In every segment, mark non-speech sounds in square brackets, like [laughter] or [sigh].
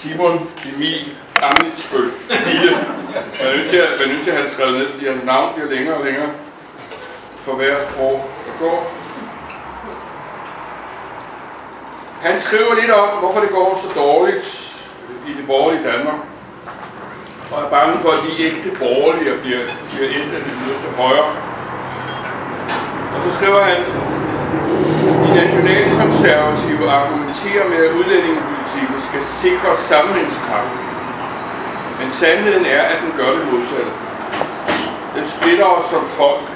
Simon Emil Amitsbøl Bille. Man er nødt til at, man er nødt til at have det skrevet ned, fordi hans navn bliver længere og længere for hver år, der går. Han skriver lidt om, hvorfor det går så dårligt i det borgerlige Danmark. Og er bange for, at de ægte borgerlige bliver, bliver et af det yderste højre. Og så skriver han, de nationalkonservative argumenterer med, at udlændingepolitikken skal sikre sammenhængskraften. Men sandheden er, at den gør det modsatte. Den splitter os som folk,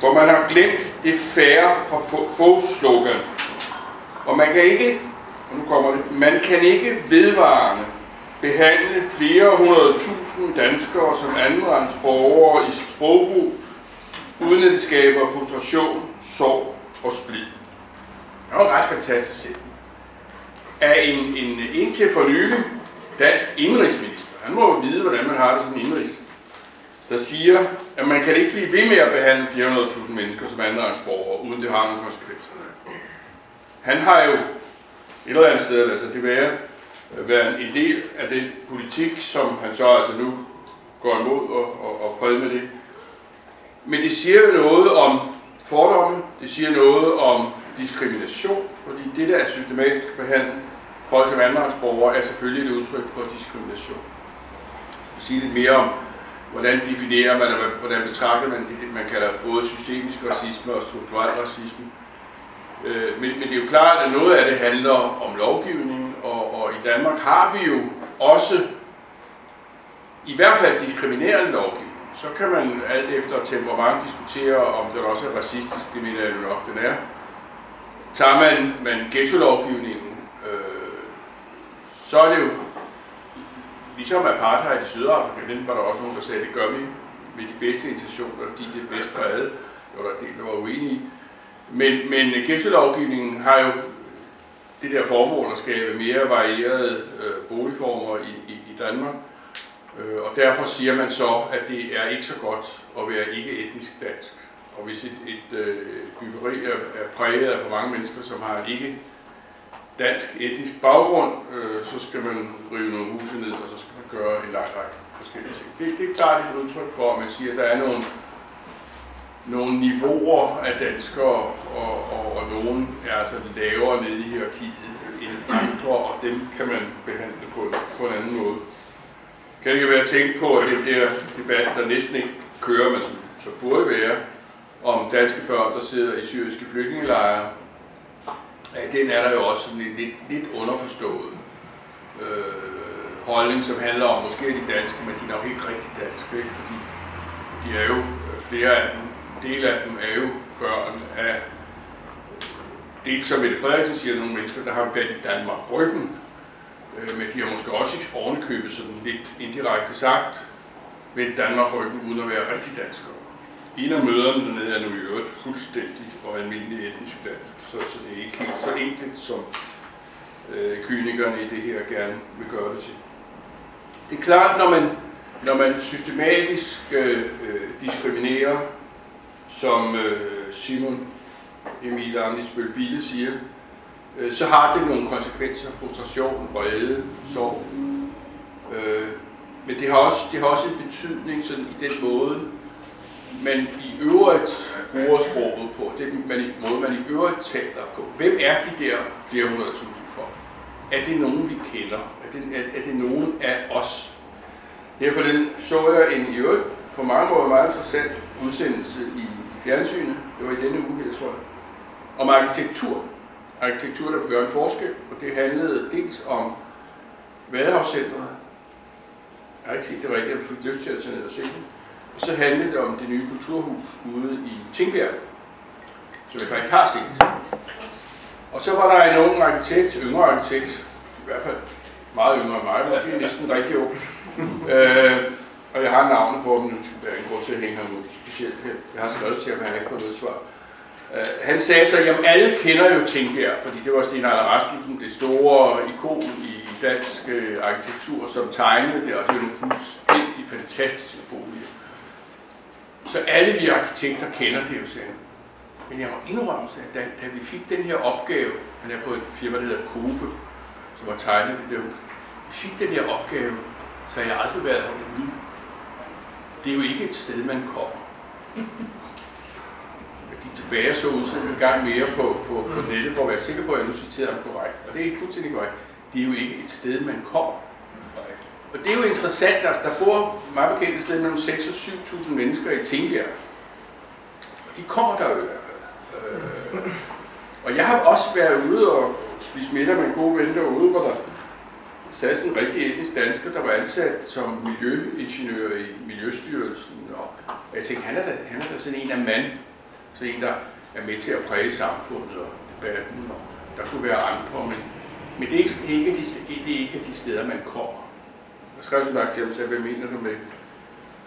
hvor man har glemt det færre fra få slogan. Og man kan ikke, og nu kommer det, man kan ikke vedvarende behandle flere hundrede tusind danskere som andenrangs borgere i sit sprogbrug, uden at det skaber frustration, sorg og splid. Det er ret fantastisk set. Af en, en indtil for nylig dansk indrigsminister, han må jo vide, hvordan man har det som indrigs, der siger, at man kan ikke blive ved med at behandle 400.000 mennesker som andenrangsborgere, uden det har nogle konsekvenser. Han har jo et eller andet sted, altså det være, være en del af den politik, som han så altså nu går imod og, og, og fred med det. Men det siger jo noget om fordomme, det siger noget om diskrimination, fordi det der systematisk behandling folk som andenrangsborgere er selvfølgelig et udtryk for diskrimination. Jeg vil sige lidt mere om, hvordan definerer man, og hvordan betragter man det, man kalder både systemisk racisme og strukturel racisme. Øh, men, men det er jo klart, at noget af det handler om lovgivning, og, og i Danmark har vi jo også i hvert fald diskriminerende lovgivning. Så kan man alt efter temperament diskutere, om det også er racistisk, det mener jeg nok, den er. Tager man, man ghetto-lovgivningen, så er det jo ligesom apartheid i Sydafrika, den var der også nogen, der sagde, det gør vi med de bedste intentioner, fordi det er bedst for alle. Det var der en del, der var uenige i. Men, men ghetto-lovgivningen har jo det der formål at skabe mere varierede øh, boligformer i, i, i Danmark. Øh, og derfor siger man så, at det er ikke så godt at være ikke etnisk dansk. Og hvis et, et øh, byggeri er, er præget af for mange mennesker, som har en ikke dansk etnisk baggrund, øh, så skal man rive nogle huse ned, og så skal man gøre en lang række forskellige ting. Det, det er klart et udtryk for, at man siger, at der er nogle nogle niveauer af danskere, og, og, og nogen er altså lavere nede i hierarkiet end andre, og dem kan man behandle på, på en anden måde. Kan det ikke være at tænke på, at den der debat, der næsten ikke kører, men som så burde være, om danske børn, der sidder i syriske flygtningelejre, ja, den er der jo også sådan lidt, lidt, lidt underforstået øh, holdning, som handler om, måske er de danske, men de er nok ikke rigtig danske, ikke? fordi de er jo øh, flere af dem del af dem er jo børn af, dels som Mette Frederiksen siger, nogle mennesker, der har vendt Danmark ryggen, øh, men de har måske også i ovenikøbet sådan lidt indirekte sagt, vendt Danmark ryggen uden at være rigtig danskere. En af møderne er nu i øvrigt fuldstændig og almindelig etnisk dansk, så, så det er ikke helt så enkelt, som øh, kynikerne i det her gerne vil gøre det til. Det er klart, når man, når man systematisk øh, øh diskriminerer som øh, Simon Emil Amnisbøl Bille siger, øh, så har det nogle konsekvenser, frustration, vrede, sorg. Øh, men det har, også, det har også en betydning sådan i den måde, man i øvrigt bruger sproget på, den man, måde man i øvrigt taler på. Hvem er de der flere hundrede tusind for? Er det nogen, vi kender? Er det, er, er det nogen af os? Her for den så jeg en i øvrigt på mange måder meget interessant udsendelse i fjernsynet, det var i denne uge, jeg tror om arkitektur. Arkitektur, der vil gøre en forskel, og det handlede dels om Vadehavscentret. Jeg har ikke set det rigtigt, jeg fik lyst til at tage ned og se det. Så handlede det om det nye kulturhus ude i Tingbjerg, som jeg faktisk har set. Og så var der en ung arkitekt, yngre arkitekt, i hvert fald meget yngre end mig, måske næsten rigtig ung, [laughs] øh, og jeg har navnet på ham, nu er en grund til at hænge ham ud specielt her. Jeg har skrevet til ham, han har ikke fået noget svar. Uh, han sagde så, at alle kender jo Tingbjerg, fordi det var Sten Arne Rasmussen, det store ikon i dansk uh, arkitektur, som tegnede det, og det er nogle fuldstændig fantastiske boliger. Så alle vi arkitekter kender det jo, sagde Men jeg må indrømme, at da, da vi fik den her opgave, han er på et firma, der hedder Kobe, som har tegnet det der hus, fik den her opgave, så har jeg aldrig været herude. Det er jo ikke et sted, man kommer. Jeg gik tilbage og så udsendt en gang mere på, på, på nettet, for at være sikker på, at jeg nu citerer ham korrekt. Og det er ikke fuldstændig korrekt. Det er jo ikke et sted, man kommer. Og det er jo interessant, at altså, der bor meget bekendt et sted mellem 6.000 og 7.000 mennesker i Tingbjerg. Og de kommer der jo i hvert fald. Øh, og jeg har også været ude og spise middag med en god ven derude, hvor der sad sådan en rigtig etnisk dansker, der var ansat som miljøingeniør i Miljøstyrelsen. Og jeg tænkte, han er da, han er da sådan en af mand, så en, der er med til at præge samfundet og debatten, og der kunne være andre, men, men det, er ikke, ikke de, det er ikke de steder, man kommer. Og skrev sådan nok til ham, hvad mener du med,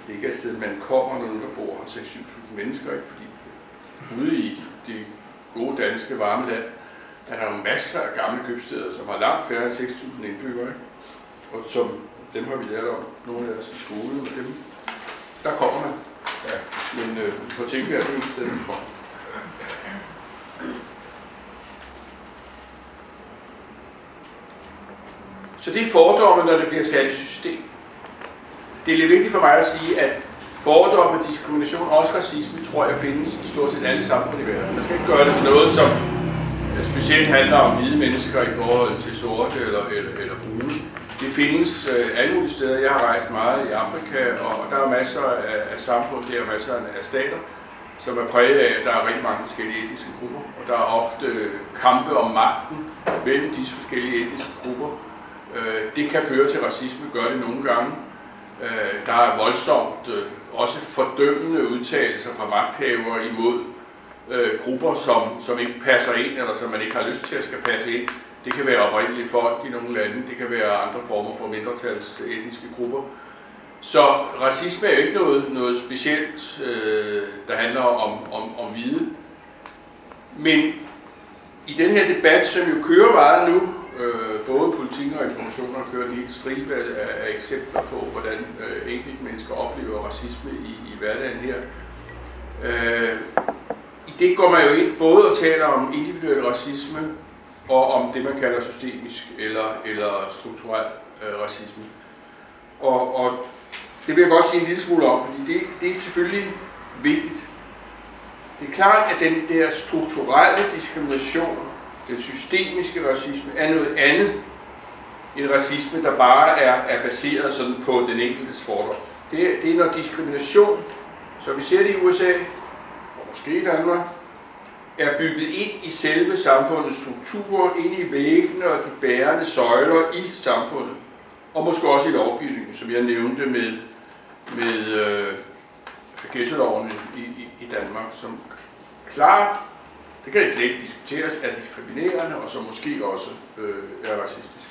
det ikke er sted, man kommer, når der bor 6-7.000 mennesker, ikke? fordi ude i det gode danske varme land, der er jo masser af gamle købsteder, som har langt færre end 6.000 indbyggere, ikke? og som dem har vi lært om, nogle af os i skolen, og dem, der kommer man. Ja. Men øh, på tænke, at det er et sted, man kommer. Så det er fordomme, når det bliver sat i system. Det er lidt vigtigt for mig at sige, at fordomme, diskrimination og også racisme, tror jeg findes i stort set alle samfund i verden. Man skal ikke gøre det til noget, som specielt handler om hvide mennesker i forhold til sorte eller, eller, eller brune. Det findes øh, alle mulige steder. Jeg har rejst meget i Afrika, og der er masser af, af samfund der, er masser af stater, som er præget af, at der er rigtig mange forskellige etniske grupper, og der er ofte kampe om magten mellem disse forskellige etniske grupper. Øh, det kan føre til racisme, gør det nogle gange. Øh, der er voldsomt øh, også fordømmende udtalelser fra magthavere imod øh, grupper, som, som ikke passer ind, eller som man ikke har lyst til at skal passe ind. Det kan være oprindelige folk i nogle lande, det kan være andre former for mindretals etniske grupper. Så racisme er jo ikke noget, noget specielt, øh, der handler om, om, om hvide. Men i den her debat, som jo kører meget nu, øh, både politik og informationer kører en hel stribe af, af eksempler på, hvordan øh, enkelte mennesker oplever racisme i, i hverdagen her. Øh, I det går man jo ind både og taler om individuel racisme og om det, man kalder systemisk eller, eller strukturel øh, racisme. Og, og det vil jeg godt sige en lille smule om, fordi det, det er selvfølgelig vigtigt. Det er klart, at den der strukturelle diskrimination, den systemiske racisme, er noget andet end racisme, der bare er, er baseret sådan på den enkeltes fordom. Det, det er når diskrimination, så vi ser det i USA, og måske i Danmark, er bygget ind i selve samfundets strukturer, ind i væggene og de bærende søjler i samfundet. Og måske også i lovgivningen, som jeg nævnte med, med øh, ghetto i, i, i Danmark, som klart, det kan slet ikke diskuteres, er diskriminerende, og så måske også øh, er racistisk.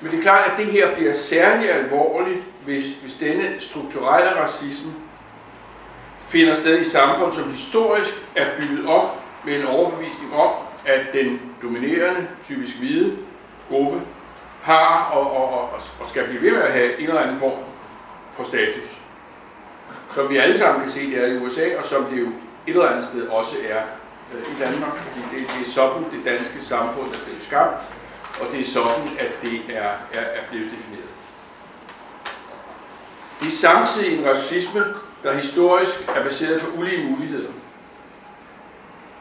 Men det er klart, at det her bliver særlig alvorligt, hvis, hvis denne strukturelle racisme finder sted i samfund, som historisk er bygget op med en overbevisning om, at den dominerende, typisk hvide gruppe, har og, og, og, og skal blive ved med at have en eller anden form for status. Som vi alle sammen kan se, det er i USA, og som det jo et eller andet sted også er øh, i Danmark, fordi det, det er sådan, det danske samfund er blevet skabt, og det er sådan, at det er, er, er blevet defineret. Det er samtidig en racisme, der historisk er baseret på ulige muligheder.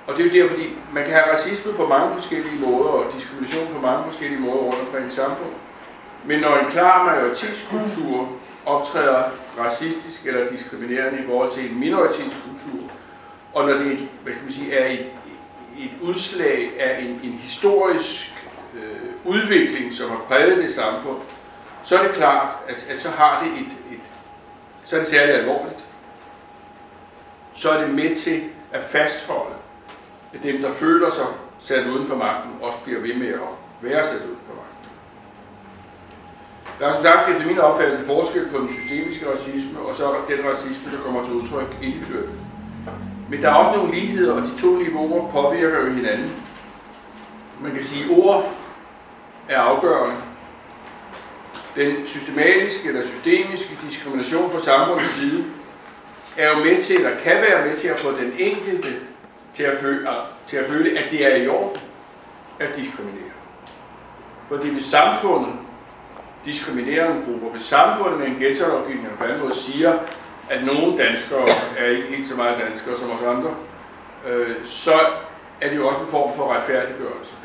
Og det er jo derfor, fordi man kan have racisme på mange forskellige måder, og diskrimination på mange forskellige måder rundt omkring i samfundet. Men når en klar majoritetskultur optræder racistisk eller diskriminerende i forhold til en minoritetskultur, og når det hvad skal man sige, er et, et udslag af en, en historisk øh, udvikling, som har præget det samfund, så er det klart, at, at så har det et, et så er det særligt alvorligt. Så er det med til at fastholde, at dem, der føler sig sat uden for magten, også bliver ved med at være sat uden. Der er som sagt efter min opfattelse forskel på den systemiske racisme, og så den racisme, der kommer til udtryk individuelt. Men der er også nogle ligheder, og de to niveauer påvirker jo hinanden. Man kan sige, at ord er afgørende. Den systematiske eller systemiske diskrimination fra samfundets side er jo med til, eller kan være med til at få den enkelte til at føle, til at, føle at det er i orden at diskriminere. Fordi hvis samfundet diskriminerende grupper. gruppe, hvis samfundet med en ghetto-lovgivning på anden måde siger, at nogle danskere er ikke helt så meget danskere som os andre, øh, så er det jo også en form for retfærdiggørelse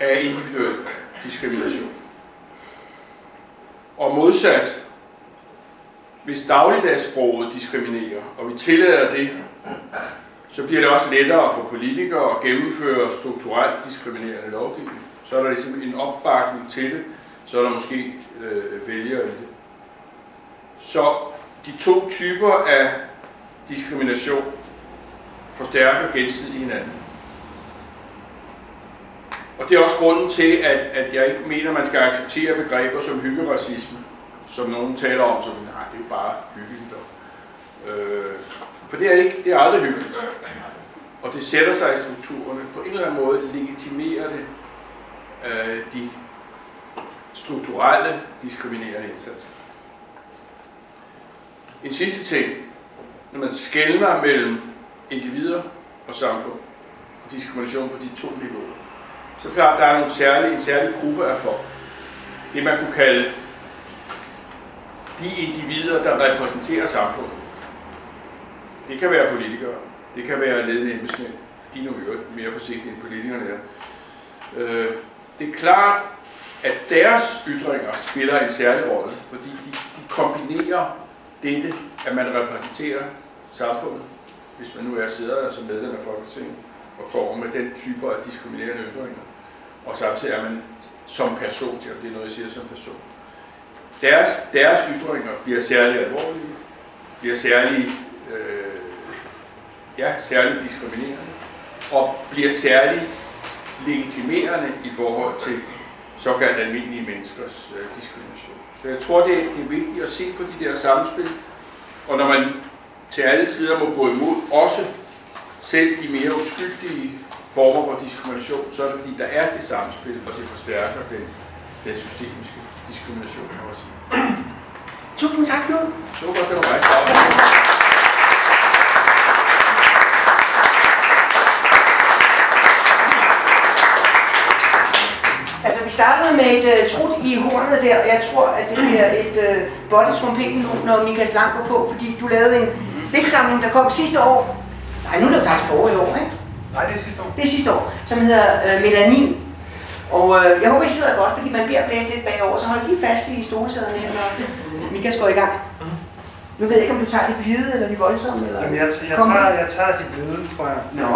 af individuel diskrimination. Og modsat, hvis dagligdagssproget diskriminerer, og vi tillader det, så bliver det også lettere for politikere at gennemføre strukturelt diskriminerende lovgivning. Så er der ligesom en opbakning til det, så er der måske øh, vælgere i det. Så de to typer af diskrimination forstærker gensidigt hinanden. Og det er også grunden til, at, at jeg ikke mener, at man skal acceptere begreber som hyggeracisme, som nogen taler om, som nej, det er jo bare hyggeligt. Øh, for det er ikke, det er aldrig hyggeligt. Og det sætter sig i strukturerne. På en eller anden måde legitimerer det øh, de strukturelle diskriminerende indsatser. En sidste ting. Når man skældner mellem individer og samfund, og diskrimination på de to niveauer, så er klart, at der er nogle særlige, en særlig gruppe af folk. Det man kunne kalde de individer, der repræsenterer samfundet. Det kan være politikere, det kan være ledende embedsmænd, de er nu mere forsigtige end politikerne er. Øh, det er klart, at deres ytringer spiller en særlig rolle, fordi de, de kombinerer dette, at man repræsenterer samfundet, hvis man nu er sidder som medlem af Folketinget, og kommer med den type af diskriminerende ytringer. Og samtidig er man som person, det er noget, jeg siger som person. Deres, deres ytringer bliver særlig alvorlige, bliver særlig, øh, ja, særlig diskriminerende, og bliver særlig legitimerende i forhold til såkaldt almindelige menneskers øh, diskrimination. Så jeg tror, det er, det er vigtigt at se på de der samspil, og når man til alle sider må gå imod også selv de mere uskyldige former for diskrimination, så er det fordi, der er det samspil, og det forstærker den, den systemiske diskrimination, sige. Tusind tak, Knud. Super, det var meget startede med et uh, trut i hornet der, og jeg tror, at det bliver et uh, body trompet nu, når Michael Lang går på, fordi du lavede en digtsamling, der kom sidste år. Nej, nu er det faktisk forrige år, ikke? Nej, det er sidste år. Det er sidste år, som hedder uh, Melanin. Og uh, jeg håber, I sidder godt, fordi man bliver blæst lidt bagover, så hold lige fast i stolsæderne her, når Michael går i gang. Nu ved jeg ikke, om du tager de blide eller de voldsomme, eller... Jamen, jeg, jeg, tager, jeg tager de blide, tror jeg. Nå.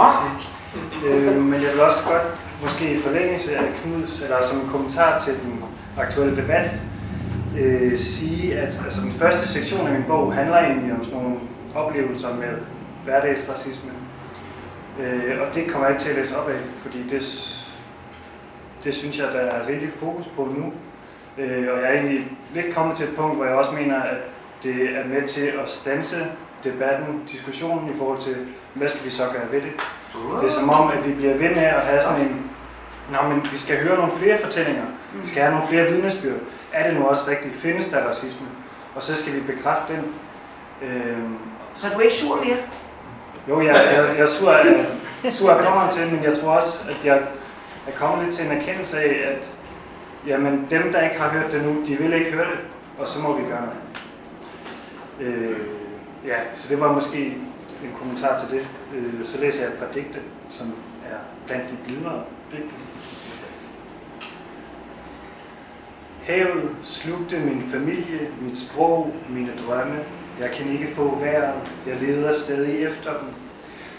Øh, men jeg vil også godt, måske i forlængelse af Knuds, eller som en kommentar til den aktuelle debat, øh, sige, at altså, den første sektion af min bog handler egentlig om sådan nogle oplevelser med hverdagsracisme. Øh, og det kommer jeg ikke til at læse op af, fordi det, det synes jeg, der er rigtig fokus på nu. Øh, og jeg er egentlig lidt kommet til et punkt, hvor jeg også mener, at det er med til at stanse debatten, diskussionen i forhold til, hvad skal vi så gøre ved det? Det er som om, at vi bliver ved med at have sådan en, Nå, men vi skal høre nogle flere fortællinger, vi skal have nogle flere vidnesbyrd. Er det nu også rigtigt? Findes der racisme? Og så skal vi bekræfte den. Øhm, Så du er ikke sur mere? jo, jeg, jeg, jeg er sur af, sur af dommeren til, men jeg tror også, at jeg er kommet lidt til en erkendelse af, at jamen, dem, der ikke har hørt det nu, de vil ikke høre det, og så må vi gøre noget. Øh, ja, så det var måske en kommentar til det. Øh, så læser jeg et par digte, som er blandt de blidere digte. Havet slugte min familie, mit sprog, mine drømme. Jeg kan ikke få vejret, jeg leder stadig efter dem.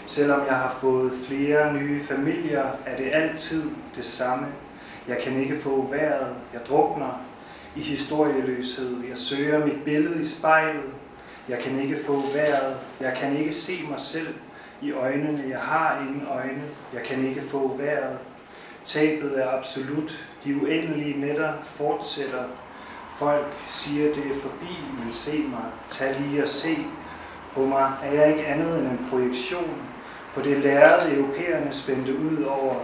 Selvom jeg har fået flere nye familier, er det altid det samme. Jeg kan ikke få vejret, jeg drukner i historieløshed. Jeg søger mit billede i spejlet. Jeg kan ikke få vejret, jeg kan ikke se mig selv i øjnene. Jeg har ingen øjne, jeg kan ikke få vejret. Tabet er absolut. De uendelige nætter fortsætter. Folk siger, det er forbi, men se mig. Tag lige og se. På mig er jeg ikke andet end en projektion. På det lærrede europæerne spændte ud over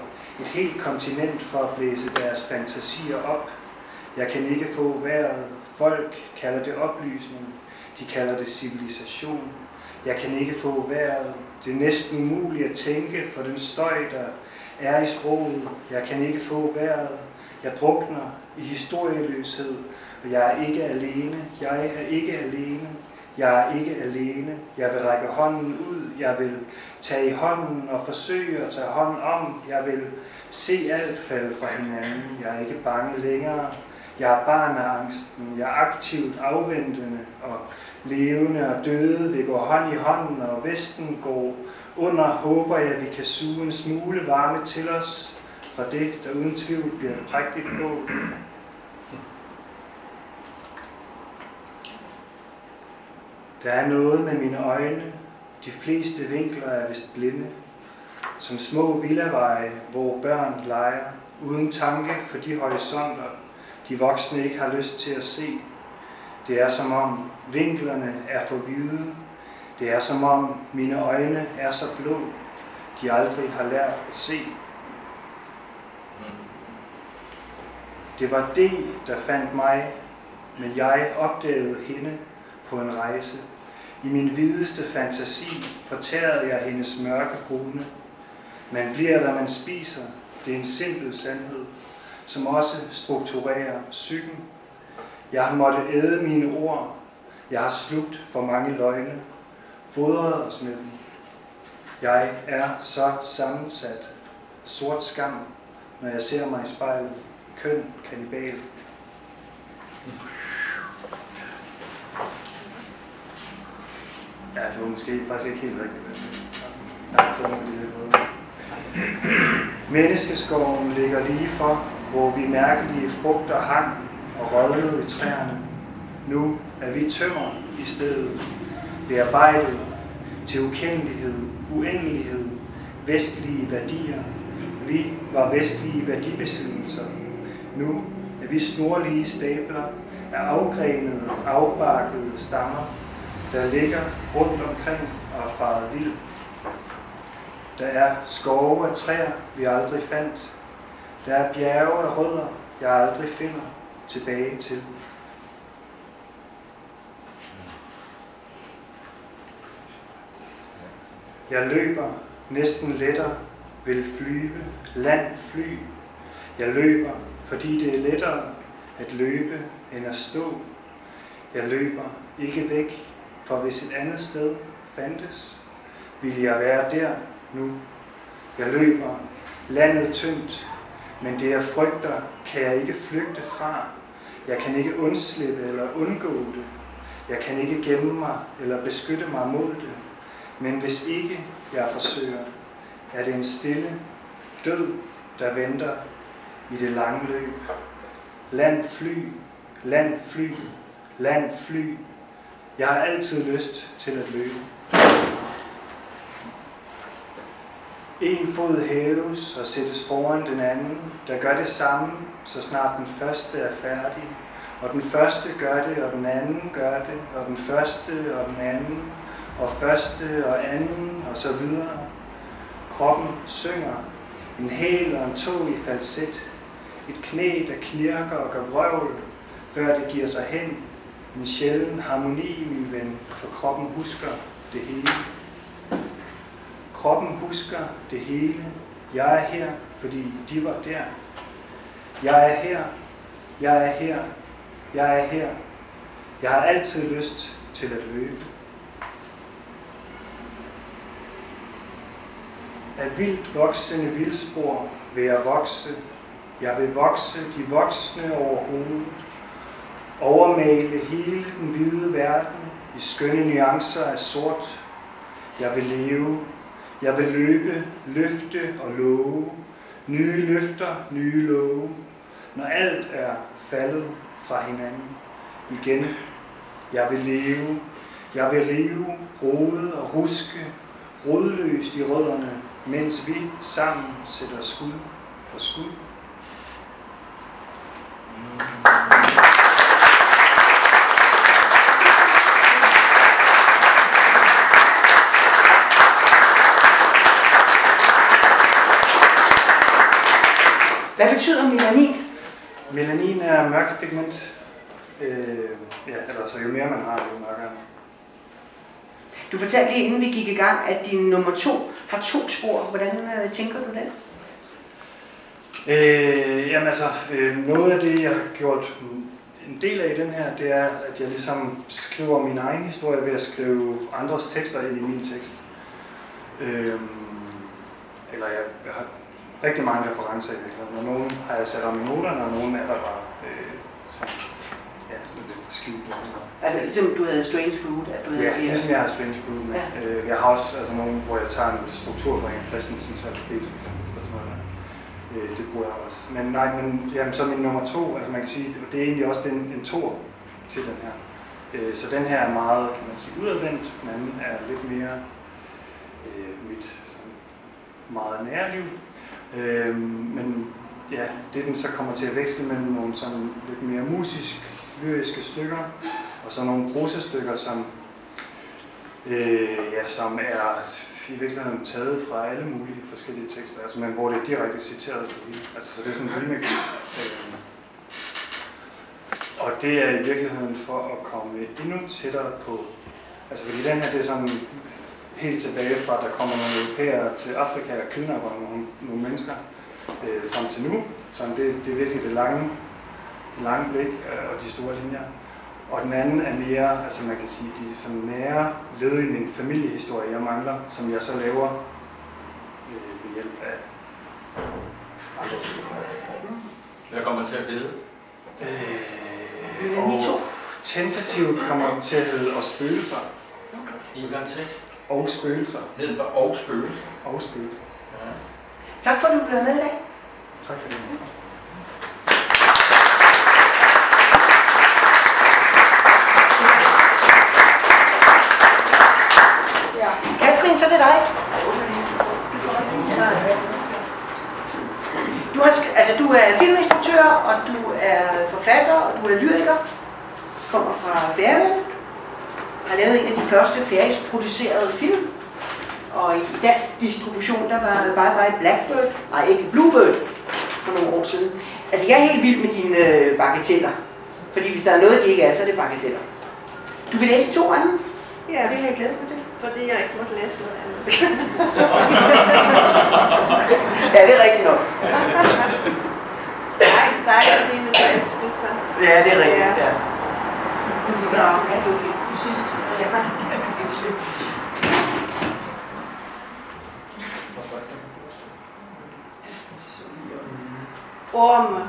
et helt kontinent for at blæse deres fantasier op. Jeg kan ikke få vejret. Folk kalder det oplysning. De kalder det civilisation. Jeg kan ikke få vejret. Det er næsten umuligt at tænke for den støj, der er i sproget. Jeg kan ikke få vejret. Jeg drukner i historieløshed, og jeg er ikke alene. Jeg er ikke alene. Jeg er ikke alene. Jeg vil række hånden ud. Jeg vil tage i hånden og forsøge at tage hånden om. Jeg vil se alt falde fra hinanden. Jeg er ikke bange længere. Jeg er barn af angsten. Jeg er aktivt afventende og levende og døde det går hånd i hånden, og Vesten går under, håber jeg, at vi kan suge en smule varme til os fra det, der uden tvivl bliver et prægtigt på. Der er noget med mine øjne. De fleste vinkler er vist blinde. Som små villaveje, hvor børn leger, uden tanke for de horisonter, de voksne ikke har lyst til at se. Det er som om vinklerne er for hvide. Det er som om mine øjne er så blå, de aldrig har lært at se. Det var det, der fandt mig, men jeg opdagede hende på en rejse. I min videste fantasi fortærede jeg hendes mørke brune. Man bliver, hvad man spiser. Det er en simpel sandhed, som også strukturerer psyken. Jeg har måttet æde mine ord. Jeg har slugt for mange løgne. Fodret os med dem. Jeg er så sammensat. Sort skam, når jeg ser mig i spejlet. Køn kanibal. Ja, det var måske faktisk ikke helt rigtigt. Ja, så var det lidt Menneskeskoven ligger lige for, hvor vi mærkelige frugter hang og rødlede i træerne. Nu er vi tømmer i stedet, bearbejdet til ukendelighed, uendelighed, vestlige værdier. Vi var vestlige værdibesiddelser. Nu er vi snorlige stabler af afgrenede, afbakkede stammer, der ligger rundt omkring og er faret vild. Der er skove af træer, vi aldrig fandt. Der er bjerge af rødder, jeg aldrig finder tilbage til. Jeg løber næsten lettere, vil flyve, land fly. Jeg løber, fordi det er lettere at løbe end at stå. Jeg løber ikke væk, for hvis et andet sted fandtes, ville jeg være der nu. Jeg løber landet tyndt, men det jeg frygter, kan jeg ikke flygte fra. Jeg kan ikke undslippe eller undgå det. Jeg kan ikke gemme mig eller beskytte mig mod det. Men hvis ikke jeg forsøger, er det en stille død, der venter i det lange løb. Land fly, land fly, land fly. Jeg har altid lyst til at løbe. En fod hæves og sættes foran den anden, der gør det samme, så snart den første er færdig. Og den første gør det, og den anden gør det, og den første og den anden, og første og anden, og så videre. Kroppen synger, en hæl og en tog i falset, et knæ, der knirker og gør vrøvl, før det giver sig hen. En sjælden harmoni, min ven, for kroppen husker det hele. Kroppen husker det hele. Jeg er her, fordi de var der. Jeg er her. Jeg er her. Jeg er her. Jeg har altid lyst til at løbe. Af vildt voksende vildspor vil jeg vokse. Jeg vil vokse de voksne over hovedet. Overmale hele den hvide verden i skønne nuancer af sort. Jeg vil leve. Jeg vil løbe, løfte og love. Nye løfter, nye love. Når alt er faldet fra hinanden igen. Jeg vil leve. Jeg vil leve, rode og ruske, rodløst i rødderne, mens vi sammen sætter skud for skud. Hvad betyder melanin? Melanin er mørkepigment. Øh, ja, eller så jo mere man har, jo mørkere. Du fortalte lige inden vi gik i gang, at din nummer to har to spor. Hvordan øh, tænker du det? Øh, jamen altså, øh, noget af det, jeg har gjort en del af i den her, det er, at jeg ligesom skriver min egen historie ved at skrive andres tekster ind i min tekst. Øh, eller jeg, jeg har rigtig mange referencer i virkeligheden. Og nogle har jeg sat om i noterne, og nogle er der bare øh, sådan, ja, sådan lidt skjult. Altså ligesom du havde Strange Fruit, at du havde Ja, ligesom jeg har Strange Fruit med. Ja. Øh, jeg har også altså, nogle, hvor jeg tager en struktur fra en Christensens alfabet, for eksempel. Eller sådan noget. Øh, det bruger jeg også. Men nej, men jamen, så min nummer to, altså man kan sige, det er egentlig også den, en tor til den her. Øh, så den her er meget, kan man sige, udadvendt, men anden er lidt mere øh, mit sådan, meget nære liv. Øh, men ja, det den så kommer til at veksle mellem nogle sådan lidt mere musisk, lyriske stykker, og så nogle prosastykker, som, øh, ja, som er i virkeligheden taget fra alle mulige forskellige tekster, altså, men hvor det er direkte citeret på. Altså, så det er sådan en remix. Øh, og det er i virkeligheden for at komme endnu tættere på, altså fordi den her, det er sådan helt tilbage fra, at der kommer nogle europæere til Afrika og kidnapper nogle, nogle mennesker øh, frem til nu. Så det, det er virkelig det lange, det lange blik øh, og de store linjer. Og den anden er mere, altså man kan sige, de sådan nære led i min familiehistorie, jeg mangler, som jeg så laver øh, ved hjælp af andre. Hvad kommer til at billede? Øh, og tentativt kommer til at hedde og spøgelser. En gang til. Og spøgelser. Hed bare og spøge. Og spøgelser. Ja. Tak for, at du blev med i dag. Tak for det. Katrin, så er det dig. Du, har, altså, du er filminstruktør, og du er forfatter, og du er lyriker. Kommer fra Færøen. Har lavet en af de første færøsk producerede film. Og i dansk distribution, der var Bye Bye Blackbird, nej ikke Bluebird, for nogle år siden. Altså jeg er helt vild med dine øh, bagateller. Fordi hvis der er noget, de ikke er, så er det bagateller. Du vil læse to af dem? Ja, det har jeg glædet mig til. Fordi jeg ikke måtte læse noget andet. Ja, det er rigtigt nok. Nej, dig og dine forelskelser. Ja, det er rigtigt. Ja. Ja. Så er du ikke usynlig. Ja. Orme.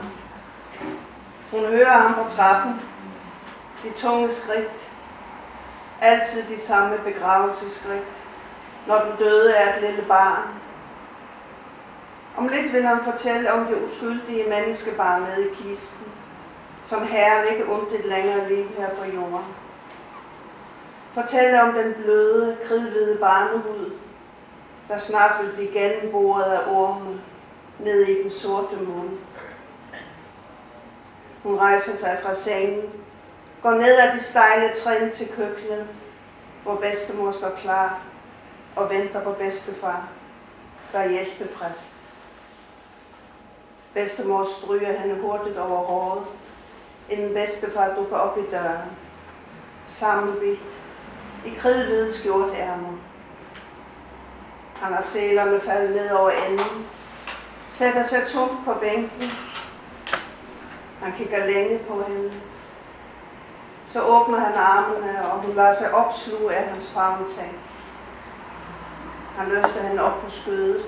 Hun hører ham på trappen. De tunge skridt. Altid de samme begravelseskridt. Når den døde er et lille barn. Om lidt vil han fortælle om det uskyldige menneskebarn nede i kisten, som herren ikke ondt et længere liv her på jorden. Fortælle om den bløde, kridhvide barnehud, der snart vil blive gennemboret af ormen ned i den sorte mund. Hun rejser sig fra sengen, går ned ad de stejle trin til køkkenet, hvor bedstemor står klar og venter på bedstefar, der er hjælpepræst. Bedstemor stryger hende hurtigt over håret, inden bedstefar dukker op i døren. Sammenbidt, i kridhvide skjortærmer. Han har sælerne faldet ned over enden, sætter sig tungt på bænken. Han kigger længe på hende. Så åbner han armene, og hun lader sig opsluge af hans favntag. Han løfter hende op på skødet,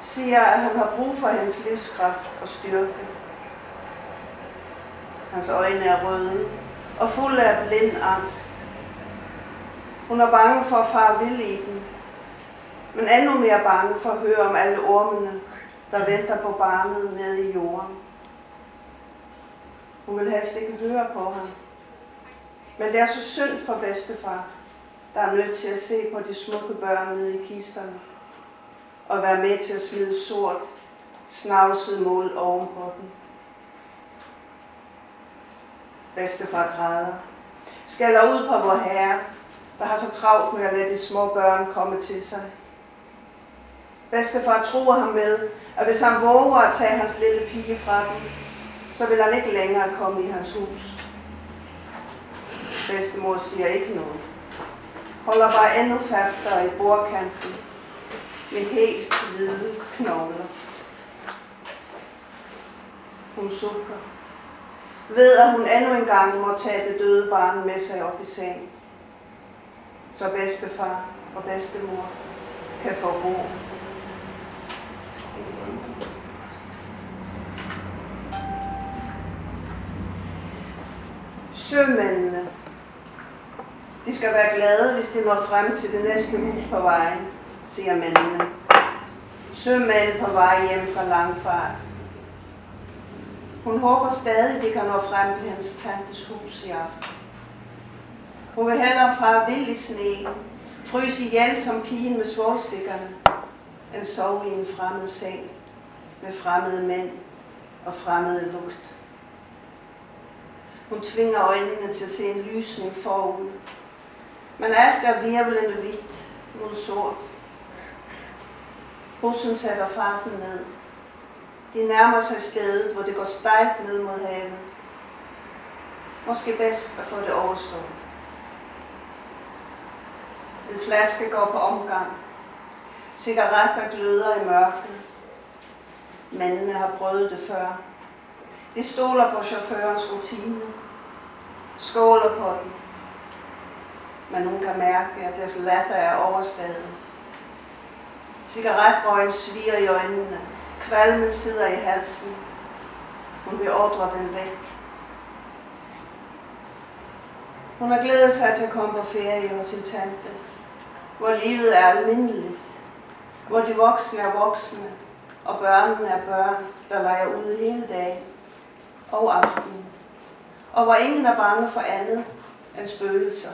siger, at han har brug for hendes livskraft og styrke. Hans øjne er røde og fulde af blind angst. Hun er bange for at far vil i den, men endnu mere bange for at høre om alle ormene, der venter på barnet nede i jorden. Hun vil helst ikke høre på ham. Men det er så synd for bedstefar, der er nødt til at se på de smukke børn nede i kisterne og være med til at smide sort, snavset mål ovenpå den. Bedstefar græder. Skælder ud på vor herre, der har så travlt med at lade de små børn komme til sig. Bedstefar tror ham med, at hvis han våger at tage hans lille pige fra dem, så vil han ikke længere komme i hans hus. Bedstemor siger ikke noget. Holder bare endnu fastere i bordkanten med helt hvide knogler. Hun sukker. Ved, at hun endnu engang må tage det døde barn med sig op i seng. Så bedstefar og bedstemor kan få ro. Sømændene. De skal være glade, hvis de når frem til det næste hus på vejen, siger mændene. Sømænd på vej hjem fra langfart. Hun håber stadig, de kan nå frem til hans tantes hus i aften. Hun vil hellere fra vild i sne, fryse ihjel som pigen med svålstikkerne, end sove i en fremmed seng med fremmede mænd og fremmede lugt. Hun tvinger øjnene til at se en lysning forud. Men alt er virvelende hvidt mod sort. Bussen sætter farten ned. De nærmer sig stedet, hvor det går stejlt ned mod havet. Måske bedst at få det overstået. En flaske går på omgang. Cigaretter gløder i mørket. Mændene har prøvet det før. De stoler på chaufførens rutine. Skåler på den. Men hun kan mærke, at deres latter er overstadet. Cigaretrøgen sviger i øjnene. Kvalmen sidder i halsen. Hun beordrer den væk. Hun har glædet sig til at komme på ferie hos sin tante, hvor livet er almindeligt, hvor de voksne er voksne, og børnene er børn, der leger ude hele dagen og aftenen, og hvor ingen er bange for andet end spøgelser.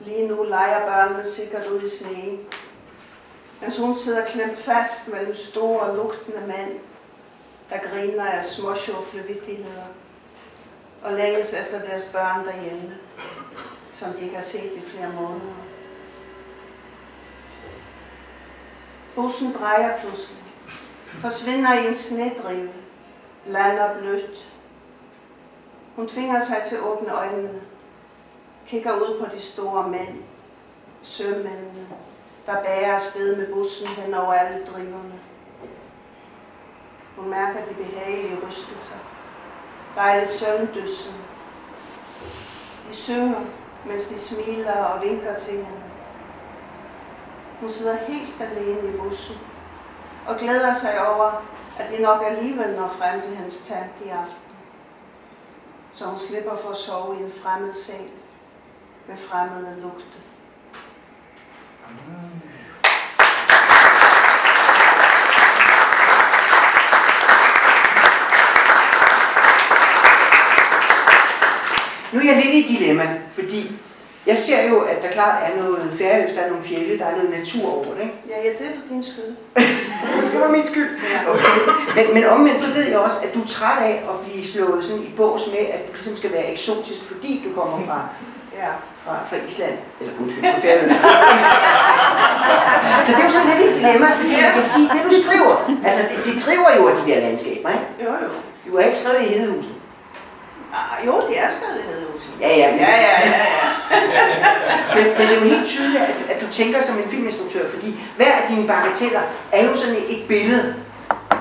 Lige nu leger børnene sikkert ud i sneen, mens hun sidder klemt fast mellem store, lugtende mænd, der griner af småsjufle vigtigheder og længes efter deres børn derhjemme, som de ikke har set i flere måneder. Bussen drejer pludselig, forsvinder i en snedrive, lander blødt. Hun tvinger sig til at åbne øjnene, kigger ud på de store mænd, sømændene, der bærer afsted med bussen hen over alle driverne. Hun mærker de behagelige rystelser. Der er lidt søvndyssen. De synger, mens de smiler og vinker til hende. Hun sidder helt alene i bussen og glæder sig over, at de nok alligevel når frem til hans tante i aften. Så hun slipper for at sove i en fremmed seng med fremmede lugte. Nu er jeg lidt i dilemma, fordi jeg ser jo, at der klart er noget færøst, der er nogle fjelle, der er noget natur over det. Ikke? Ja, ja, det er for din skyld. [laughs] Det var min skyld. Okay. Men, men omvendt så ved jeg også, at du er træt af at blive slået sådan i bås med, at du ligesom skal være eksotisk, fordi du kommer fra, Ja. fra, fra Island. Eller undskyld, fra Færøerne. så det er jo sådan lidt et dilemma, fordi man kan sige, det du skriver, altså det, det driver jo af de der landskaber, ikke? Jo, jo. Du har ikke skrevet i Hedehusen. Ah, jo, det er stadig Hedehusen. Ja, ja, men, Ja, ja, ja, ja. [laughs] men, men det er jo helt tydeligt, at, at du tænker som en filminstruktør, fordi hver af dine bagateller er jo sådan et, et billede.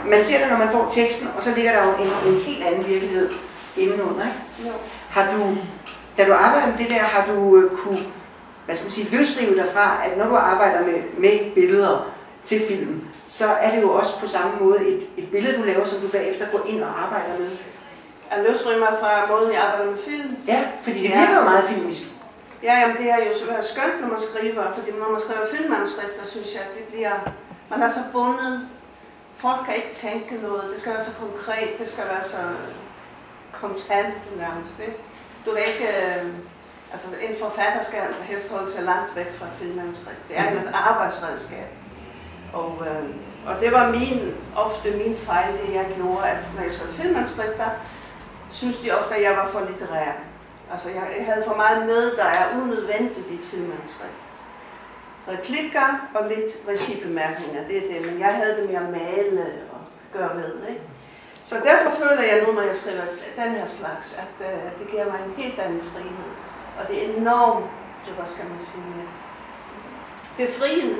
Man ser det, når man får teksten, og så ligger der jo en, en helt anden virkelighed indenunder. Ikke? Jo. Har du, da du arbejder med det der, har du øh, kunne, hvad skal man sige, løsrive dig fra, at når du arbejder med, med billeder til film, så er det jo også på samme måde et, et billede, du laver, som du bagefter går ind og arbejder med. Jeg løsryger mig fra måden, jeg arbejder med film. Ja, fordi det virker jo meget filmisk. Ja, jamen det er jo så været skønt, når man skriver, fordi når man skriver filmmanuskripter, synes jeg, at det bliver, man er så bundet. Folk kan ikke tænke noget, det skal være så konkret, det skal være så kontant nærmest. Ikke? Du kan ikke, øh, altså en forfatter skal helst holde sig langt væk fra et filmmanuskript. Det er jo et arbejdsredskab. Og, øh, og det var min, ofte min fejl, det jeg gjorde, at når jeg skrev filmmanuskripter, synes de ofte, at jeg var for litterær. Altså, jeg havde for meget med, der er unødvendigt i et filmmanuskript. Replikker og lidt regibemærkninger, det er det, men jeg havde det med at male og gøre ved, ikke? Så derfor føler jeg nu, når jeg skriver den her slags, at øh, det giver mig en helt anden frihed. Og det er enormt, det, hvad skal man sige, befriende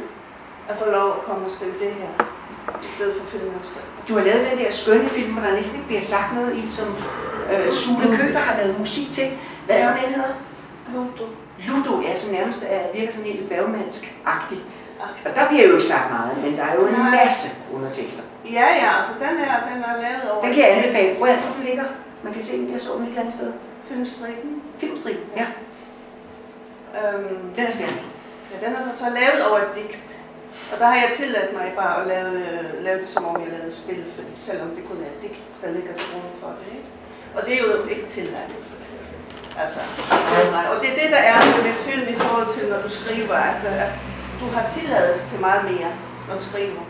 at få lov at komme og skrive det her. i stedet for filmmanuskript. Du har lavet den der skønne film, hvor der næsten ikke bliver sagt noget i, som øh, Sule Køber har lavet musik til. Hvad er den hedder? Ludo. Ludo, ja, som nærmest er, virker sådan helt bergmandsk-agtig. Og der bliver jo ikke sagt meget, men der er jo en masse undertekster. Ja, ja, altså den er, den er lavet over Den kan jeg anbefale. Hvor er den ligger? Man kan se den, jeg så den et eller andet sted. filmstrikken. Filmstrip, ja. Øhm, Den er stærk. ja, den er så, så lavet over et digt. Og der har jeg tilladt mig bare at lave, øh, lave det, som om jeg lavede en spilfilm, selvom det kun er et digt, der ligger til grund for det. Ikke? Og det er jo ikke tilladt. Altså, og det er det, der er med film i forhold til, når du skriver, at, at du har tilladelse til meget mere, når du skriver,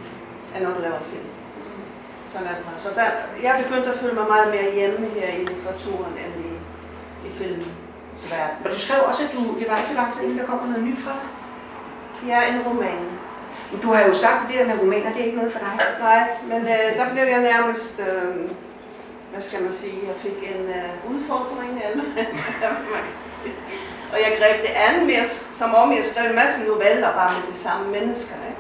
end når du laver film. Sådan er det bare. Så der, jeg er begyndt at føle mig meget mere hjemme her i litteraturen, end i, i filmens verden. Og du skrev også, at du, det var ikke så lang tid inden, der kommer noget nyt fra dig. Er en roman. Men Du har jo sagt, at det der med romaner, det er ikke noget for dig. Nej, men øh, der blev jeg nærmest, øh, hvad skal man sige, jeg fik en øh, udfordring, [laughs] eller og jeg greb det an mere, som om jeg skrev en masse noveller bare med de samme mennesker. Ikke?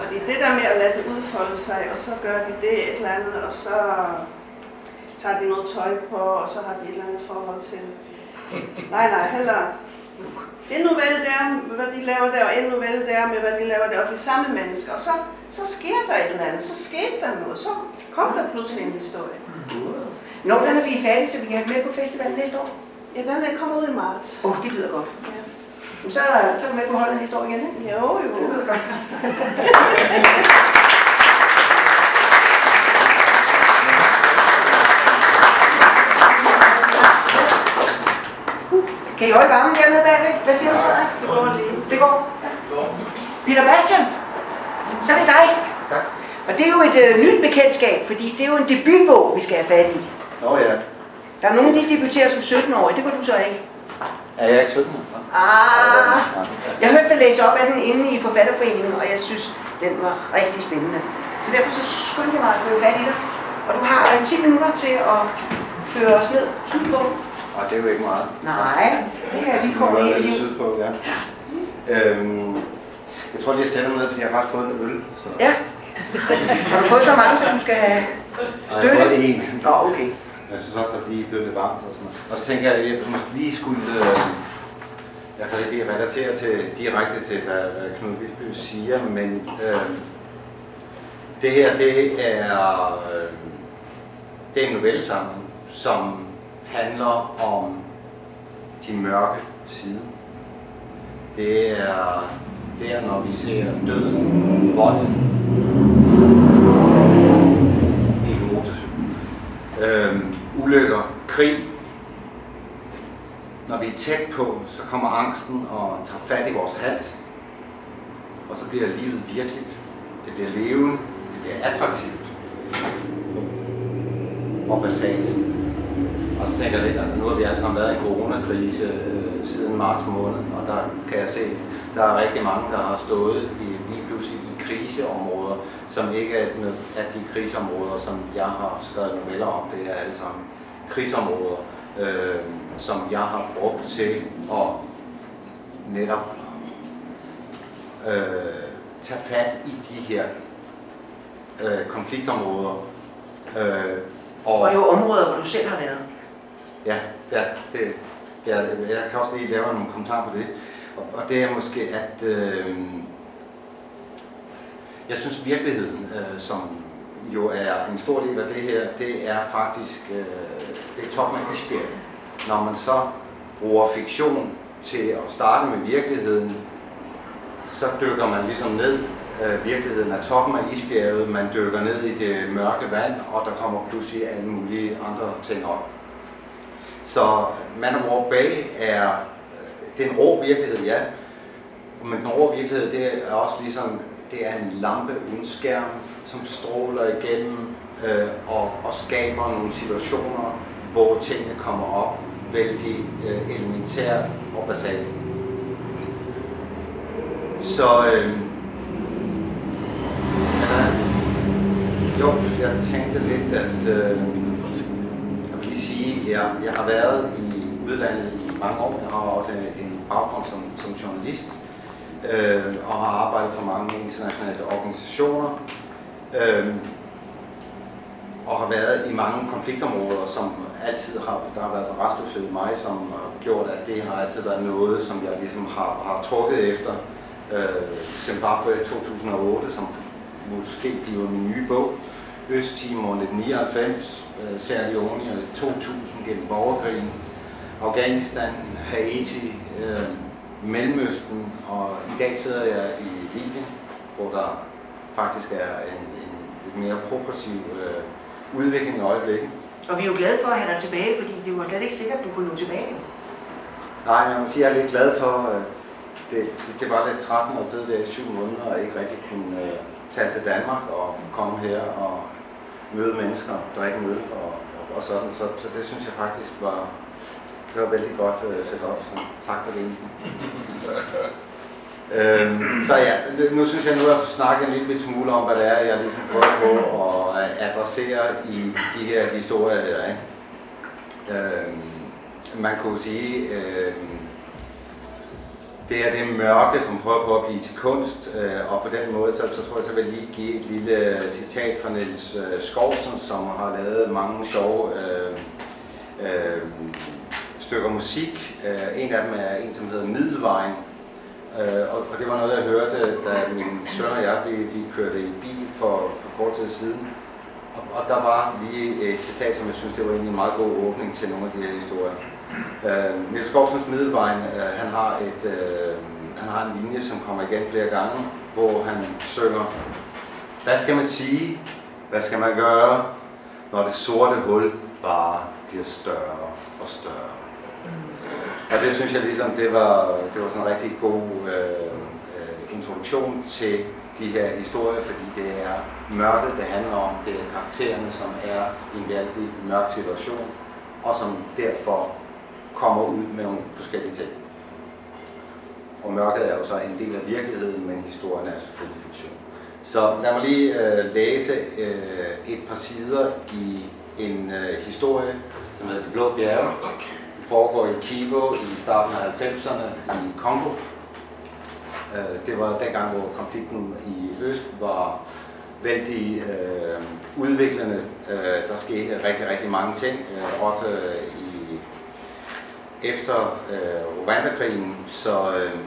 Fordi det der med at lade det udfolde sig, og så gør de det et eller andet, og så tager de noget tøj på, og så har de et eller andet forhold til. Nej, nej, heller en novelle der, hvad de laver der, og en novelle der med, hvad de laver der, og de samme mennesker. Og så, så sker der et eller andet, så skete der noget, så kom der pludselig en historie. Når den er vi færdig, så vi kan have med på festivalen næste år. Ja, den er kommet ud i marts. Åh, oh, det lyder godt. Ja. Men så, så er du med på holdet næste år igen, ikke? Jo, jo. Det lyder godt. [laughs] Kan I holde varmen dernede bagved? Hvad siger du, Frederik? Det går lige. Det går. Peter Bastian, så er det dig. Tak. Og det er jo et øh, nyt bekendtskab, fordi det er jo en debutbog, vi skal have fat i. Nå ja. Der er nogen, de debuterer som 17-årige, det gør du så ikke. Er jeg ikke 17? Ah, Nej. jeg hørte dig læse op af den inde i Forfatterforeningen, og jeg synes, den var rigtig spændende. Så derfor så skyndte jeg mig at købe fat i dig. Og du har øh, 10 minutter til at føre os ned sydpå. Og det er jo ikke meget. Nej, det kan jeg sige, kommer Nu er helt liv. sydpå, ja. Øhm, jeg tror lige, jeg sætter mig ned, fordi jeg har faktisk fået en øl. Så. Ja. Har du fået så mange, så du skal have Og jeg har støtte? fået en. Nå, okay. Jeg synes også, der lige blev lidt varmt og sådan noget. Og så tænker jeg, at jeg måske lige skulle... Øh, jeg kan ikke relatere til, direkte til, hvad, hvad Knud Vilby siger, men øh, det her, det er, øh, det er en novellesamling, som handler om de mørke sider. Det er der, når vi ser døden, volden, ikke motorcykel, øh, ulykker, krig. Når vi er tæt på, så kommer angsten og tager fat i vores hals. Og så bliver livet virkeligt. Det bliver levende. Det bliver attraktivt. Og basalt. Og så tænker jeg lidt, altså nu har vi alle sammen været i en coronakrise øh, siden marts måned, og der kan jeg se, der er rigtig mange, der har stået i, lige pludselig i kriseområder, som ikke er af de kriseområder, som jeg har skrevet noveller om. Det er alle sammen kriseområder, øh, som jeg har brugt til at netop øh, tage fat i de her øh, konfliktområder. Øh, Og er jo områder, hvor du selv har været. Ja, ja det, det er det. Jeg kan også lige lave nogle kommentarer på det. Og, og det er måske, at øh, jeg synes virkeligheden, øh, som jo er en stor del af det her, det er faktisk øh, det er toppen af isbjerget. Når man så bruger fiktion til at starte med virkeligheden, så dykker man ligesom ned. Øh, virkeligheden er toppen af isbjerget, man dykker ned i det mørke vand, og der kommer pludselig alle mulige andre ting op. Så Man of War er, øh, det er en rå virkelighed, ja. Men den rå virkelighed, det er også ligesom, det er en lampe uden skærm, som stråler igennem øh, og, og skaber nogle situationer, hvor tingene kommer op vældig øh, elementært og basalt. Så øh, ja, jo, jeg tænkte lidt, at øh, jeg vil lige sige, at jeg, jeg har været i udlandet i mange år. Jeg har også en baggrund som, som journalist øh, og har arbejdet for mange internationale organisationer. Øh, og har været i mange konfliktområder, som altid har, der har været så restløshed i mig, som har gjort, at det har altid været noget, som jeg ligesom har, har trukket efter. Øh, Zimbabwe 2008, som måske bliver min nye bog. Østtimor 1999, øh, Sierra Leone 2000 gennem borgerkrigen, Afghanistan, Haiti, øh, Mellemøsten, og i dag sidder jeg i Libyen, hvor der faktisk er en, en lidt mere progressiv øh, udvikling i øjeblikket. Og vi er jo glade for at have dig tilbage, fordi det var slet ikke sikkert, at du kunne nå tilbage. Nej, men jeg må sige, at jeg er lidt glad for, øh, det, det var lidt 13 år sidde der i syv måneder og ikke rigtig kunne øh, tage til Danmark og komme her og møde mennesker, drikke en øl og, og, og sådan. Så, så det synes jeg faktisk var, det var vældig godt øh, sat op, så tak for det. [laughs] øhm, så ja, nu synes jeg nu at snakke en lille smule om, hvad det er, jeg ligesom prøver på at adresserer i de her historier her. Ikke? Øhm, man kunne sige, øhm, det er det mørke, som prøver på at blive til kunst, øh, og på den måde, så, så tror jeg, så vil jeg lige give et lille citat fra Niels øh, Skovsen, som har lavet mange sjove øh, øh, stykker musik. Øh, en af dem er en, som hedder Middelvejen, øh, og, og det var noget, jeg hørte, da min søn og jeg, vi, vi kørte i bil for, for kort tid siden. Og, og der var lige et citat, som jeg synes, det var egentlig en meget god åbning til nogle af de her historier. Øh, Niels Skovsens Middelvejen, øh, han, har et, øh, han har en linje, som kommer igen flere gange, hvor han synger, hvad skal man sige, hvad skal man gøre, når det sorte hul bare bliver større og større. Og det synes jeg ligesom, det var, det var sådan en rigtig god øh, øh, introduktion til de her historier, fordi det er mørket, det handler om. Det er karaktererne, som er i en vældig mørk situation, og som derfor kommer ud med nogle forskellige ting. Og mørket er jo så en del af virkeligheden, men historien er selvfølgelig fiktion. Så lad mig lige øh, læse øh, et par sider i en øh, historie, som hedder De Blå Bjerge. Den foregår i Kivo i starten af 90'erne i Kongo. Øh, det var dengang, hvor konflikten i Øst var vældig øh, udviklende. Øh, der skete rigtig, rigtig mange ting, øh, også øh, i efter øh, Rwanda-krigen, så, øh,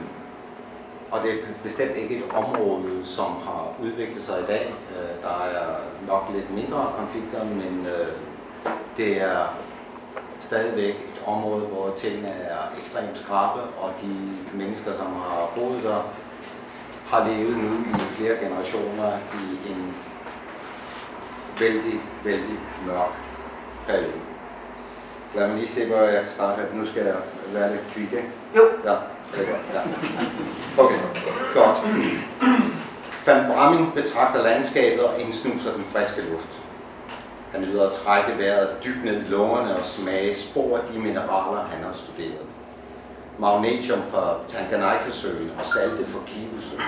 og det er bestemt ikke et område, som har udviklet sig i dag. Øh, der er nok lidt mindre konflikter, men øh, det er stadigvæk et område, hvor tingene er ekstremt skrabe, og de mennesker, som har boet der, har levet nu i flere generationer i en vældig, vældig mørk periode. Lad mig lige se, hvor jeg starter. Nu skal jeg være lidt kvik, ikke? Jo. Ja, det er. Ja. Okay, godt. Van Bramming betragter landskabet og indsnuser den friske luft. Han nyder at trække vejret dybt ned i lungerne og smage spor af de mineraler, han har studeret. Magnesium fra Tanganyika-søen og salte fra Kivusøen.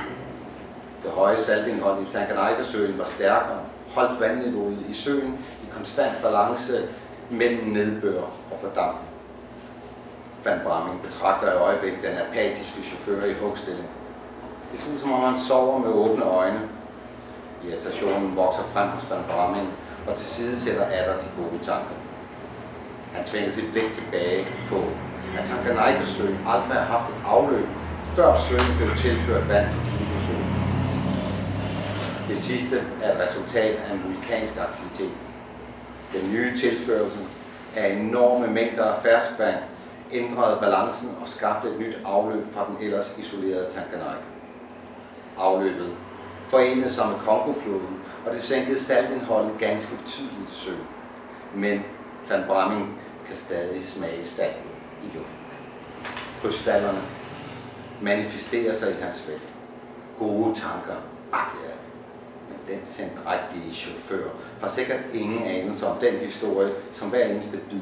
Det høje saltindhold i Tanganyika-søen var stærkere, holdt vandniveauet i søen i konstant balance mellem nedbør og fordampning. Van Bramming betragter i øjeblikket den apatiske chauffør i hugstilling. Det ser ud som om han sover med åbne øjne. Irritationen vokser frem hos Van Bramming, og til side sætter Adder de gode tanker. Han tvinger sit blik tilbage på, at Tanganyika-søen aldrig har haft et afløb, før søen blev tilført vand fra Kivu-søen. Det sidste er et resultat af en vulkansk aktivitet. Den nye tilførelse af enorme mængder af ferskvand ændrede balancen og skabte et nyt afløb fra den ellers isolerede Tanganyika. Afløbet forenede sig med Kongofloden, og det sænkede saltindholdet ganske betydeligt i søen. Men Van Bramming kan stadig smage saltet i luften. Krystallerne manifesterer sig i hans væg. Gode tanker, ak ja, den sendrægtige chauffør, har sikkert ingen anelse om den historie, som hver eneste bid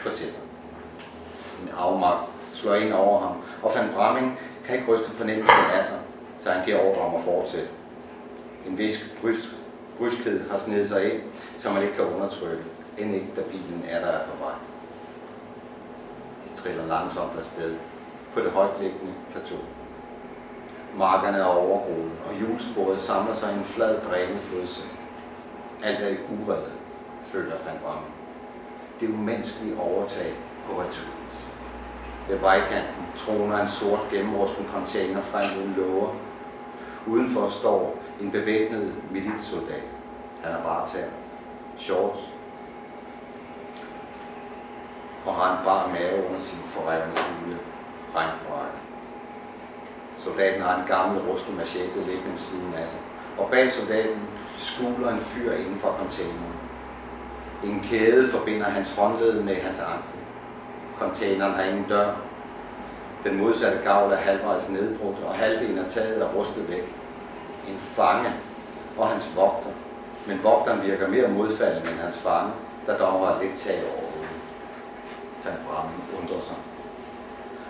fortæller. En afmagt slår ind over ham, og Van Bramming kan ikke ryste fornemmelsen af sig, så han giver ordre om at fortsætte. En vis brysk, bryskhed har snedet sig ind, som man ikke kan undertrykke, end ikke da bilen er der på vej. Triller langsomt afsted på det højtliggende plateau. Markerne er overgroet, og julesporet samler sig i en flad drænet. Alt er i urede, føler Van Bramme. Det umenneskelige overtag på retur. Ved vejkanten troner en sort gennemrusten container frem uden låger. Udenfor står en bevæbnet militssoldat. Han er varetager. Shorts. Og har en bar mave under sin forrevne hule. Regnforrække. Soldaten har en gammel rustet machete liggende ved siden af sig. Og bag soldaten skuler en fyr inden for containeren. En kæde forbinder hans håndled med hans ankel. Containeren har ingen dør. Den modsatte gavl er halvvejs nedbrudt, og halvdelen af taget er rustet væk. En fange og hans vogter. Men vogteren virker mere modfaldende end hans fange, der dog har lidt tag over hovedet. Van undrer sig.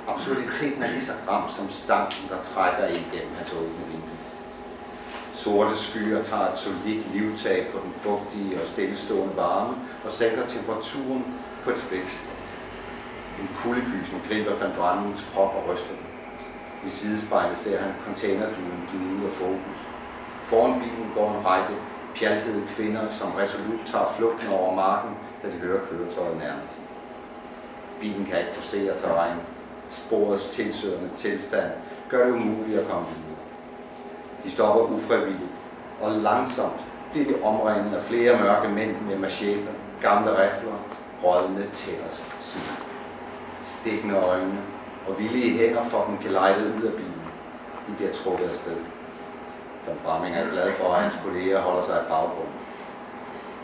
Absurditeten er lige så ram som stanken, der trækker ind gennem hans åbne vindue. Sorte skyer tager et solidt livtag på den fugtige og stillestående varme og sænker temperaturen på et split. En kuldegysen griber Van Brandens krop og ryster den. I sidespejlet ser han containerduen glide ud af fokus. Foran bilen går en række pjaltede kvinder, som resolut tager flugten over marken, da de hører køretøjet nærmest. Bilen kan ikke forsere terræn. Sporets tilsørende tilstand gør det umuligt at komme videre. De stopper ufrivilligt, og langsomt bliver de omringet af flere mørke mænd med macheter, gamle rifler, rådne tællers side. Stikkende øjne og villige hænder får dem gelejtet ud af bilen. De bliver trukket afsted. John Bramming er glad for, at hans kolleger holder sig i baggrunden.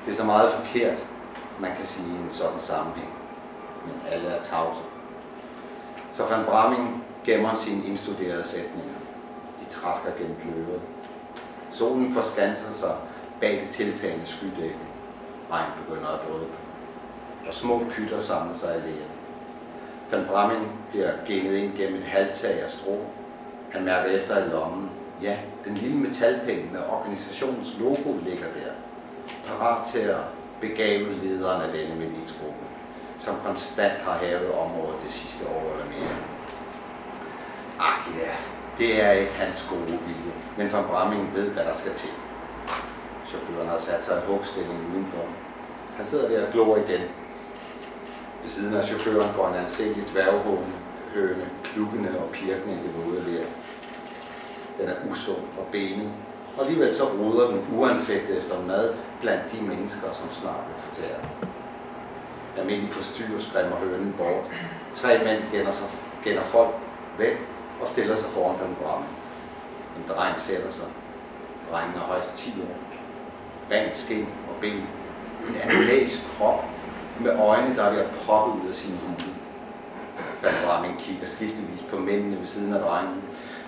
Det er så meget forkert, man kan sige i en sådan sammenhæng. Men alle er tavse. Så Van Bramming gemmer sine indstuderede sætninger. De træsker gennem kløvet. Solen forskanser sig bag det tiltagende skydække. Regn begynder at dryppe. Og små pytter samler sig i lægen. Van Bramming bliver genet ind gennem et halvtag af strå. Han mærker efter i lommen. Ja, den lille metalpenge med organisationens logo ligger der. Parat til at begave lederen af denne militsgruppe, som konstant har hævet området det sidste år eller mere. Ak ja, det er ikke hans gode vilje, men von Bramming ved, hvad der skal til. Chaufføren har sat sig i hugstilling udenfor. Han sidder der og glor igen. Ved siden af chaufføren går en anselig dværghåne, høne, klukkende og pirkende i det våde lær. Den er usund og benet, og alligevel så roder den uanfægtet efter mad blandt de mennesker, som snart vil fortære. Almindelig på skræmmer hønen bort. Tre mænd gænder, sig, gænder folk væk og stiller sig foran panorama. En dreng sætter sig. Drengen er højst 10 år. Rent skin og ben. En animalsk krop med øjne, der er ved at proppe ud af sin hule. Van kigger skiftevis på mændene ved siden af drengen,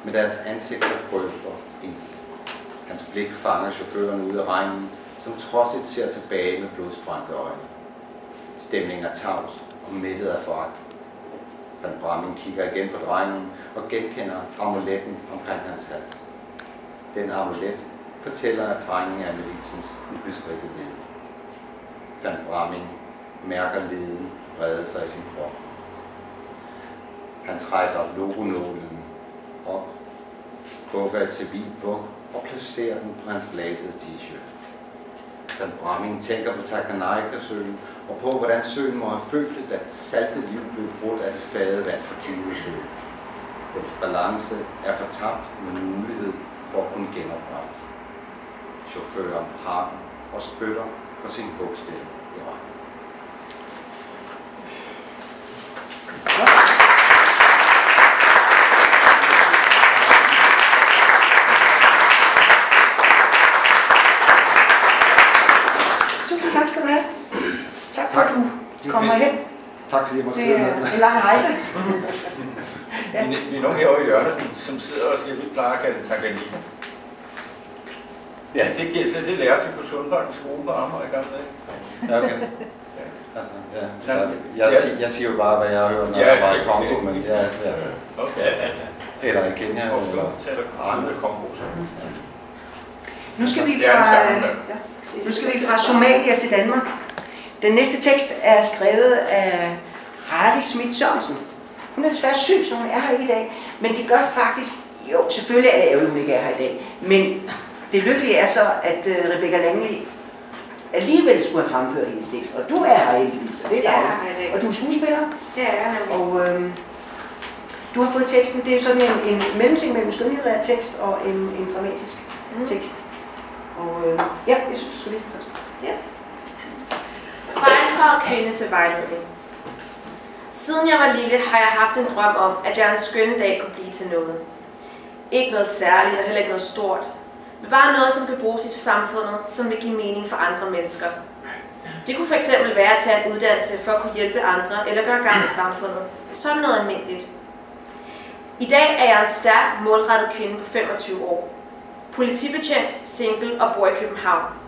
med deres ansigter prøver intet. Hans blik fanger chaufføren ud af regnen, som trodsigt ser tilbage med blodsprængte øjne. Stemningen er tavs og mættet af foragt. Van Bramming kigger igen på drengen og genkender amuletten omkring hans hals. Den amulet fortæller, at drengen er militsens ubestridte led. Van Bramming mærker leden brede sig i sin krop. Han trækker logonålen op, bukker et civilt buk og placerer den på hans lasede t-shirt. Van Bramming tænker på Tanganyika-søen og på, hvordan søen må have følt det, da salte liv blev brudt af det fade vand fra Kivesø. Dens balance er fortabt med mulighed for at kunne genoprettes. Chaufføren har den og spytter på sin bukstil i regnen. Tusind tak skal du have. Tak for, at du kommer hen. Tak fordi jeg måtte Det er en lang rejse. [laughs] Ja. Vi, vi er nogen herovre i hjørnet, som sidder og siger, at vi plejer at kalde det Tanganyika. Ja. Det, giver, så det lærte vi på Sundholm skole på Amager i gamle dage. Ja, okay. Altså, ja. Ja. Jeg, jeg, Ja. siger, jeg siger jo bare, hvad jeg har hørt, når Ja, jeg var i. Kongo, men ja, ja. Okay. eller i Kenya. Taler andre. Kongo. Nu skal vi fra, ja, nu skal vi fra Somalia til Danmark. Den næste tekst er skrevet af Harley Schmidt Sørensen. Hun er desværre syg, så hun er her ikke i dag. Men det gør faktisk, jo selvfølgelig er det ærgerligt, hun ikke er her i dag. Men det lykkelige er så, at uh, Rebecca Langley alligevel skulle have fremført hendes tekst. Og du er her heldigvis, og det er dejligt. Og du er skuespiller, Det er jeg nemlig. og øhm, du har fået teksten. Det er sådan en, en mellemting mellem skønlitterær tekst og en, en dramatisk Mm. tekst. Og øh, ja, jeg synes, du skal læse den først. Yes. Fejlfart kvinde til vejledning. Siden jeg var lille, har jeg haft en drøm om, at jeg en skøn dag kunne blive til noget. Ikke noget særligt og heller ikke noget stort, men bare noget, som kan bruges i samfundet, som vil give mening for andre mennesker. Det kunne fx være at tage en uddannelse for at kunne hjælpe andre eller gøre gang i samfundet. Sådan noget almindeligt. I dag er jeg en stærk, målrettet kvinde på 25 år. Politibetjent, single og bor i København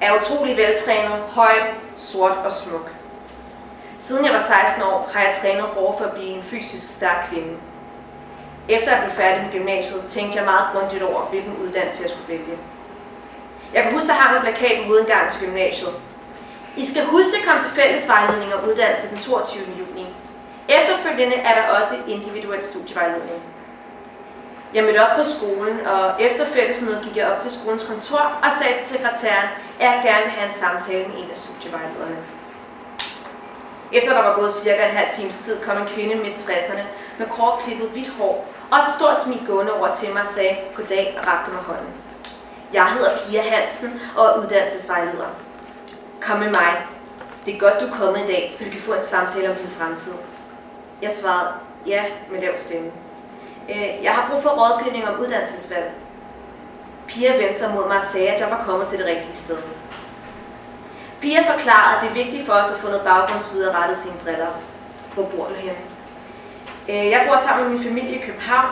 er utrolig veltrænet, høj, sort og smuk. Siden jeg var 16 år, har jeg trænet hårdt for at blive en fysisk stærk kvinde. Efter jeg blev færdig med gymnasiet, tænkte jeg meget grundigt over, hvilken uddannelse jeg skulle vælge. Jeg kan huske, der hang en plakat ude gang til gymnasiet. I skal huske at komme til fællesvejledning og uddannelse den 22. juni. Efterfølgende er der også individuel studievejledning. Jeg mødte op på skolen, og efter fællesmødet gik jeg op til skolens kontor og sagde til sekretæren, at jeg gerne vil have en samtale med en af studievejlederne. Efter der var gået cirka en halv times tid, kom en kvinde midt 60'erne med kort klippet hvidt hår og et stort smil gående over til mig og sagde goddag og rakte mig hånden. Jeg hedder Pia Hansen og er uddannelsesvejleder. Kom med mig. Det er godt, du er kommet i dag, så vi kan få en samtale om din fremtid. Jeg svarede ja med lav stemme. Øh, jeg har brug for rådgivning om uddannelsesvalg. Pia vendte sig mod mig og sagde, at jeg var kommet til det rigtige sted. Pia forklarede, at det er vigtigt for os at få noget baggrundsviden og rettet sine briller. Hvor bor du henne? Øh, jeg bor sammen med min familie i København.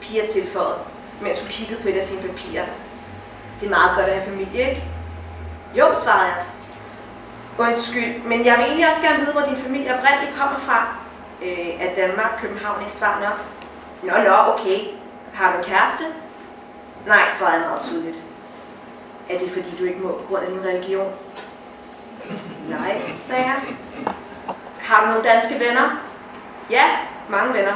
Pia tilføjede, mens hun kiggede på et af sine papirer. Det er meget godt at have familie, ikke? Jo, svarede jeg. Undskyld, men jeg vil egentlig også gerne vide, hvor din familie oprindeligt kommer fra. Øh, er Danmark, København ikke svar nok? Nå, nå, okay. Har du en kæreste? Nej, svarede jeg meget tydeligt. Er det fordi, du ikke må på grund af din religion? Nej, sagde jeg. Har du nogle danske venner? Ja, mange venner.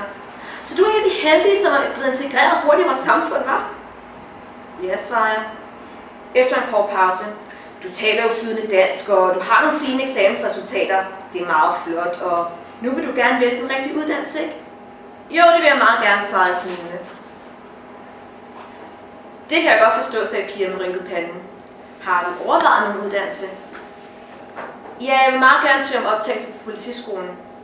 Så du er en af de heldige, som er blevet integreret hurtigt i vores samfund, var? Ja, svarede jeg. Efter en kort pause. Du taler jo flydende dansk, og du har nogle fine eksamensresultater. Det er meget flot, og nu vil du gerne vælge den rigtige uddannelse, ikke? Jo, det vil jeg meget gerne, svarede smilende. Det kan jeg godt forstå, sagde Pia med rynket panden. Har du overvejet nogen uddannelse? Ja, jeg vil meget gerne søge om optagelse på politiskolen.